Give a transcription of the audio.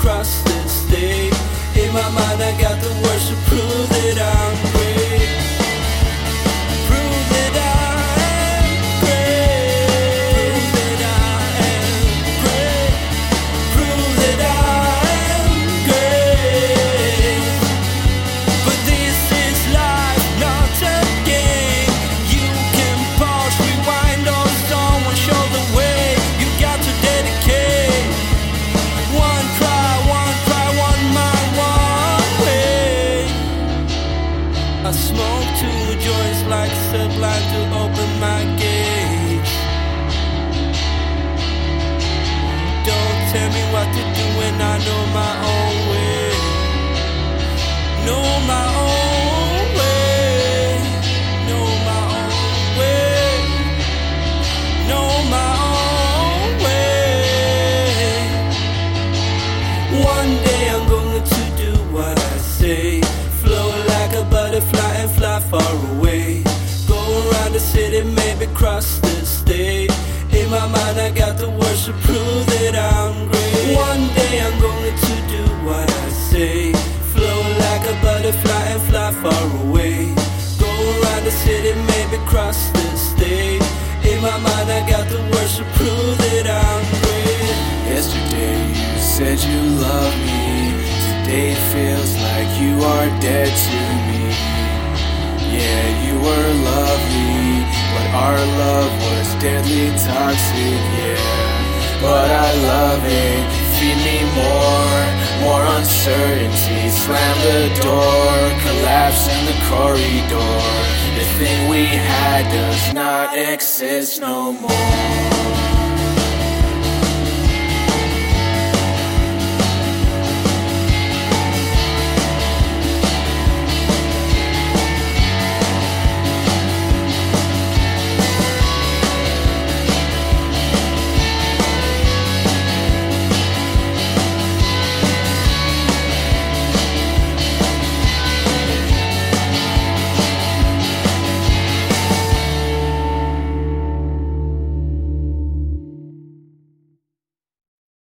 Cross this state In my mind, I got the words to prove that I'm. two joints like sublime to open my city, maybe cross the state. In my mind, I got the words to prove that I'm great. One day I'm going to do what I say. Flow like a butterfly and fly far away. Go around the city, maybe cross the state. In my mind, I got the words to prove that I'm great. Yesterday you said you love me. Today feels like you are dead to me. Yeah, you were our love was deadly toxic. Yeah, but I love it. Feed me more, more uncertainty. Slam the door, collapse in the corridor. The thing we had does not exist no more.